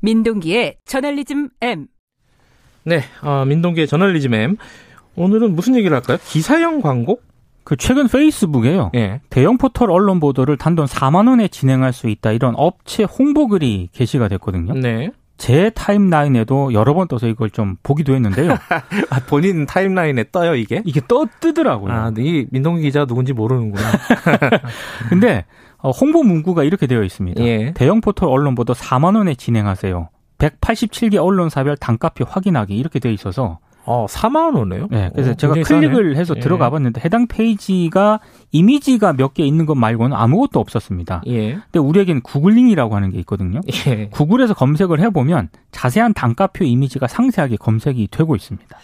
민동기의 저널리즘 M. 네, 어, 민동기의 저널리즘 M. 오늘은 무슨 얘기를 할까요? 기사형 광고? 그 최근 페이스북에요. 예. 대형 포털 언론 보도를 단돈 4만 원에 진행할 수 있다 이런 업체 홍보 글이 게시가 됐거든요. 네. 제 타임라인에도 여러 번 떠서 이걸 좀 보기도 했는데요. 아, 본인 타임라인에 떠요, 이게? 이게 떠 뜨더라고요. 아, 이 민동기 기자 누군지 모르는구나. 근데 어, 홍보 문구가 이렇게 되어 있습니다. 예. 대형 포털 언론 보도 4만 원에 진행하세요. 187개 언론사별 단가표 확인하기 이렇게 되어 있어서 어, 4만 원이에요? 네, 그래서 어, 제가 클릭을 싸네. 해서 예. 들어가 봤는데 해당 페이지가 이미지가 몇 개 있는 것 말고는 아무것도 없었습니다. 예. 근데 우리에겐 구글링이라고 하는 게 있거든요. 예. 구글에서 검색을 해보면 자세한 단가표 이미지가 상세하게 검색이 되고 있습니다.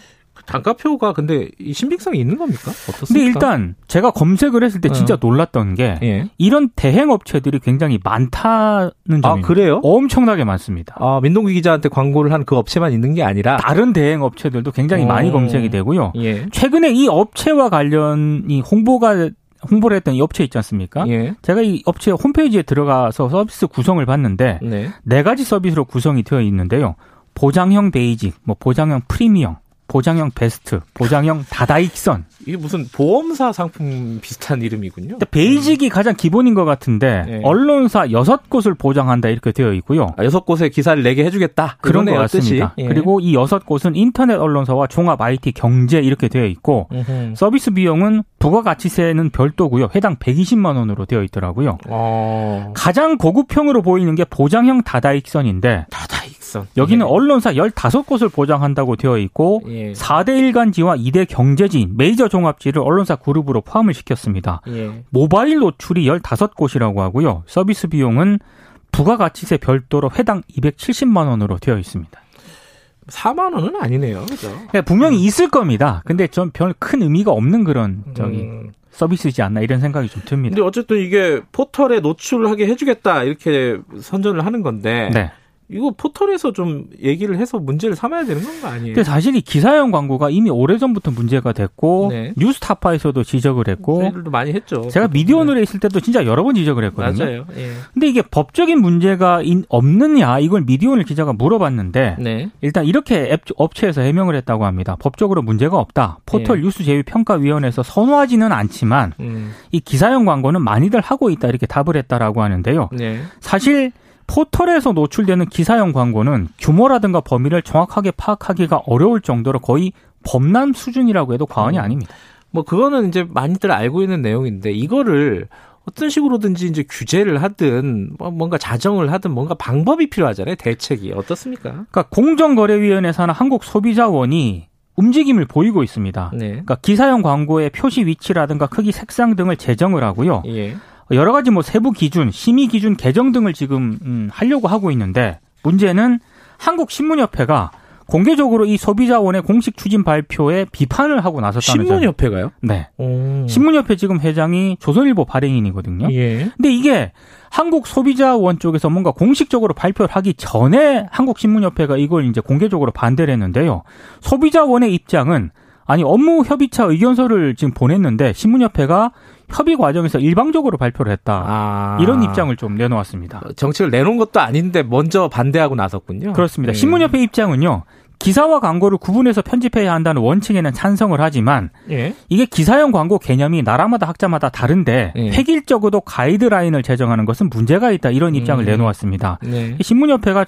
단가표가 근데 이 신빙성이 있는 겁니까? 어떻습니까? 근데 일단 제가 검색을 했을 때 진짜 어. 놀랐던 게 예. 이런 대행 업체들이 굉장히 많다는 점입니다. 아, 그래요? 엄청나게 많습니다. 아, 민동기 기자한테 광고를 한 그 업체만 있는 게 아니라 다른 대행 업체들도 굉장히 어. 많이 검색이 되고요. 예. 최근에 이 업체와 관련이 홍보가 홍보를 했던 이 업체 있지 않습니까? 예. 제가 이 업체 홈페이지에 들어가서 서비스 구성을 봤는데 네. 네 가지 서비스로 구성이 되어 있는데요. 보장형 basic, 뭐 보장형 프리미엄, 보장형 베스트, 보장형 다다익선. 이게 무슨 보험사 상품 비슷한 이름이군요. 근데 basic이 가장 기본인 것 같은데 네. 언론사 여섯 곳을 보장한다 이렇게 되어 있고요. 아, 여섯 곳에 기사를 내게 해주겠다. 그런 것 같습니다. 예. 그리고 이 여섯 곳은 인터넷 언론사와 종합 IT 경제 이렇게 되어 있고 음흠. 서비스 비용은 부가가치세는 별도고요. 회당 120만 원으로 되어 있더라고요. 어. 가장 고급형으로 보이는 게 보장형 다다익선인데 다다익선. 여기는 예. 언론사 15곳을 보장한다고 되어 있고 예. 4대 일간지와 2대 경제지, 메이저 종합지를 언론사 그룹으로 포함을 시켰습니다. 예. 모바일 노출이 15곳이라고 하고요. 서비스 비용은 부가가치세 별도로 회당 270만 원으로 되어 있습니다. 4만 원은 아니네요. 그죠? 그러니까 분명히 있을 겁니다. 근데 전 별 큰 의미가 없는 그런 저기 음. 서비스지 않나 이런 생각이 좀 듭니다. 근데 어쨌든 이게 포털에 노출하게 해주겠다 이렇게 선전을 하는 건데 네. 이거 포털에서 좀 얘기를 해서 문제를 삼아야 되는 건거 아니에요? 근데 사실 이 기사형 광고가 이미 오래전부터 문제가 됐고 네. 뉴스타파에서도 지적을 했고 저희들도 많이 했죠. 제가 미디어오늘에 있을 때도 진짜 여러 번 지적을 했거든요. 맞아요. 예. 근데 이게 법적인 문제가 인- 없느냐 이걸 미디어오늘 기자가 물어봤는데 네. 일단 이렇게 앱- 업체에서 해명을 했다고 합니다. 법적으로 문제가 없다. 포털 예. 뉴스 제휴 평가위원회에서 선호하지는 않지만 음. 이 기사형 광고는 많이들 하고 있다 이렇게 답을 했다라고 하는데요. 네. 사실 포털에서 노출되는 기사형 광고는 규모라든가 범위를 정확하게 파악하기가 어려울 정도로 거의 범람 수준이라고 해도 과언이 음. 아닙니다. 뭐 그거는 이제 많이들 알고 있는 내용인데 이거를 어떤 식으로든지 이제 규제를 하든 뭐 뭔가 자정을 하든 뭔가 방법이 필요하잖아요. 대책이 어떻습니까? 그러니까 공정거래위원회 산하 한국소비자원이 움직임을 보이고 있습니다. 네. 그러니까 기사형 광고의 표시 위치라든가 크기, 색상 등을 제정을 하고요. 예. 여러 가지 뭐 세부 기준, 심의 기준 개정 등을 지금 음, 하려고 하고 있는데 문제는 한국 신문협회가 공개적으로 이 소비자원의 공식 추진 발표에 비판을 하고 나섰다는 점. 신문협회가요? 네. 오. 신문협회 지금 회장이 조선일보 발행인이거든요. 예. 근데 이게 한국 소비자원 쪽에서 뭔가 공식적으로 발표를 하기 전에 한국 신문협회가 이걸 이제 공개적으로 반대를 했는데요. 소비자원의 입장은 아니 업무 협의차 의견서를 지금 보냈는데 신문협회가 협의 과정에서 일방적으로 발표를 했다. 아. 이런 입장을 좀 내놓았습니다. 정책을 내놓은 것도 아닌데 먼저 반대하고 나섰군요. 그렇습니다. 예. 신문협회 입장은요. 기사와 광고를 구분해서 편집해야 한다는 원칙에는 찬성을 하지만 예. 이게 기사형 광고 개념이 나라마다 학자마다 다른데 예. 획일적으로 가이드라인을 제정하는 것은 문제가 있다 이런 입장을 음. 내놓았습니다. 네. 신문협회가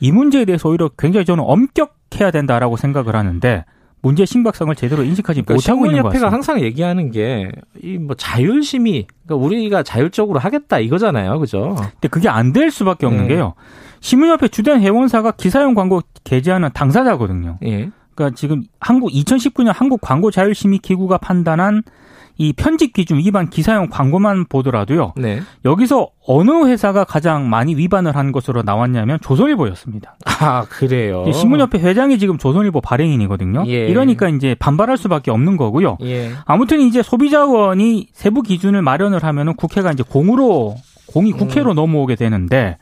이 문제에 대해서 오히려 굉장히 저는 엄격해야 된다라고 생각을 하는데 문제의 심각성을 제대로 인식하지 그러니까 못하고 있는 것 같습니다. 항상 얘기하는 게 이 뭐 자율심의, 그러니까 우리가 자율적으로 하겠다 이거잖아요, 그죠? 근데 그게 안 될 수밖에 없는 네. 게요. 신문협회 주된 회원사가 기사형 광고 게재하는 당사자거든요. 예. 그러니까 지금 한국 2019년 한국 광고 자율심의 기구가 판단한 이 편집 기준 위반 기사형 광고만 보더라도요. 네. 여기서 어느 회사가 가장 많이 위반을 한 것으로 나왔냐면 조선일보였습니다. 아 그래요. 이 신문협회 회장이 지금 조선일보 발행인이거든요. 예. 이러니까 이제 반발할 수밖에 없는 거고요. 예. 아무튼 이제 소비자원이 세부 기준을 마련을 하면은 국회가 이제 공으로 공이 국회로 넘어오게 되는데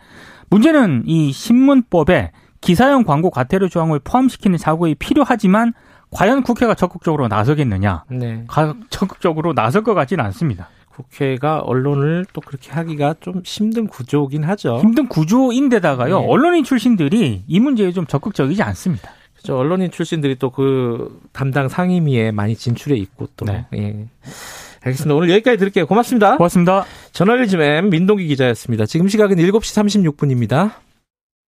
문제는 이 신문법에 기사형 광고 과태료 조항을 포함시키는 작업이 필요하지만 과연 국회가 적극적으로 나서겠느냐? 네. 가- 적극적으로 나설 것 같지는 않습니다. 국회가 언론을 또 그렇게 하기가 좀 힘든 구조긴 하죠. 힘든 구조인데다가요. 네. 언론인 출신들이 이 문제에 좀 적극적이지 않습니다. 그렇죠. 언론인 출신들이 또 그 담당 상임위에 많이 진출해 있고 또. 네. 예. 알겠습니다. 오늘 여기까지 드릴게요. 고맙습니다. 고맙습니다. 저널리즘 M 민동기 기자였습니다. 지금 시각은 7시 36분입니다.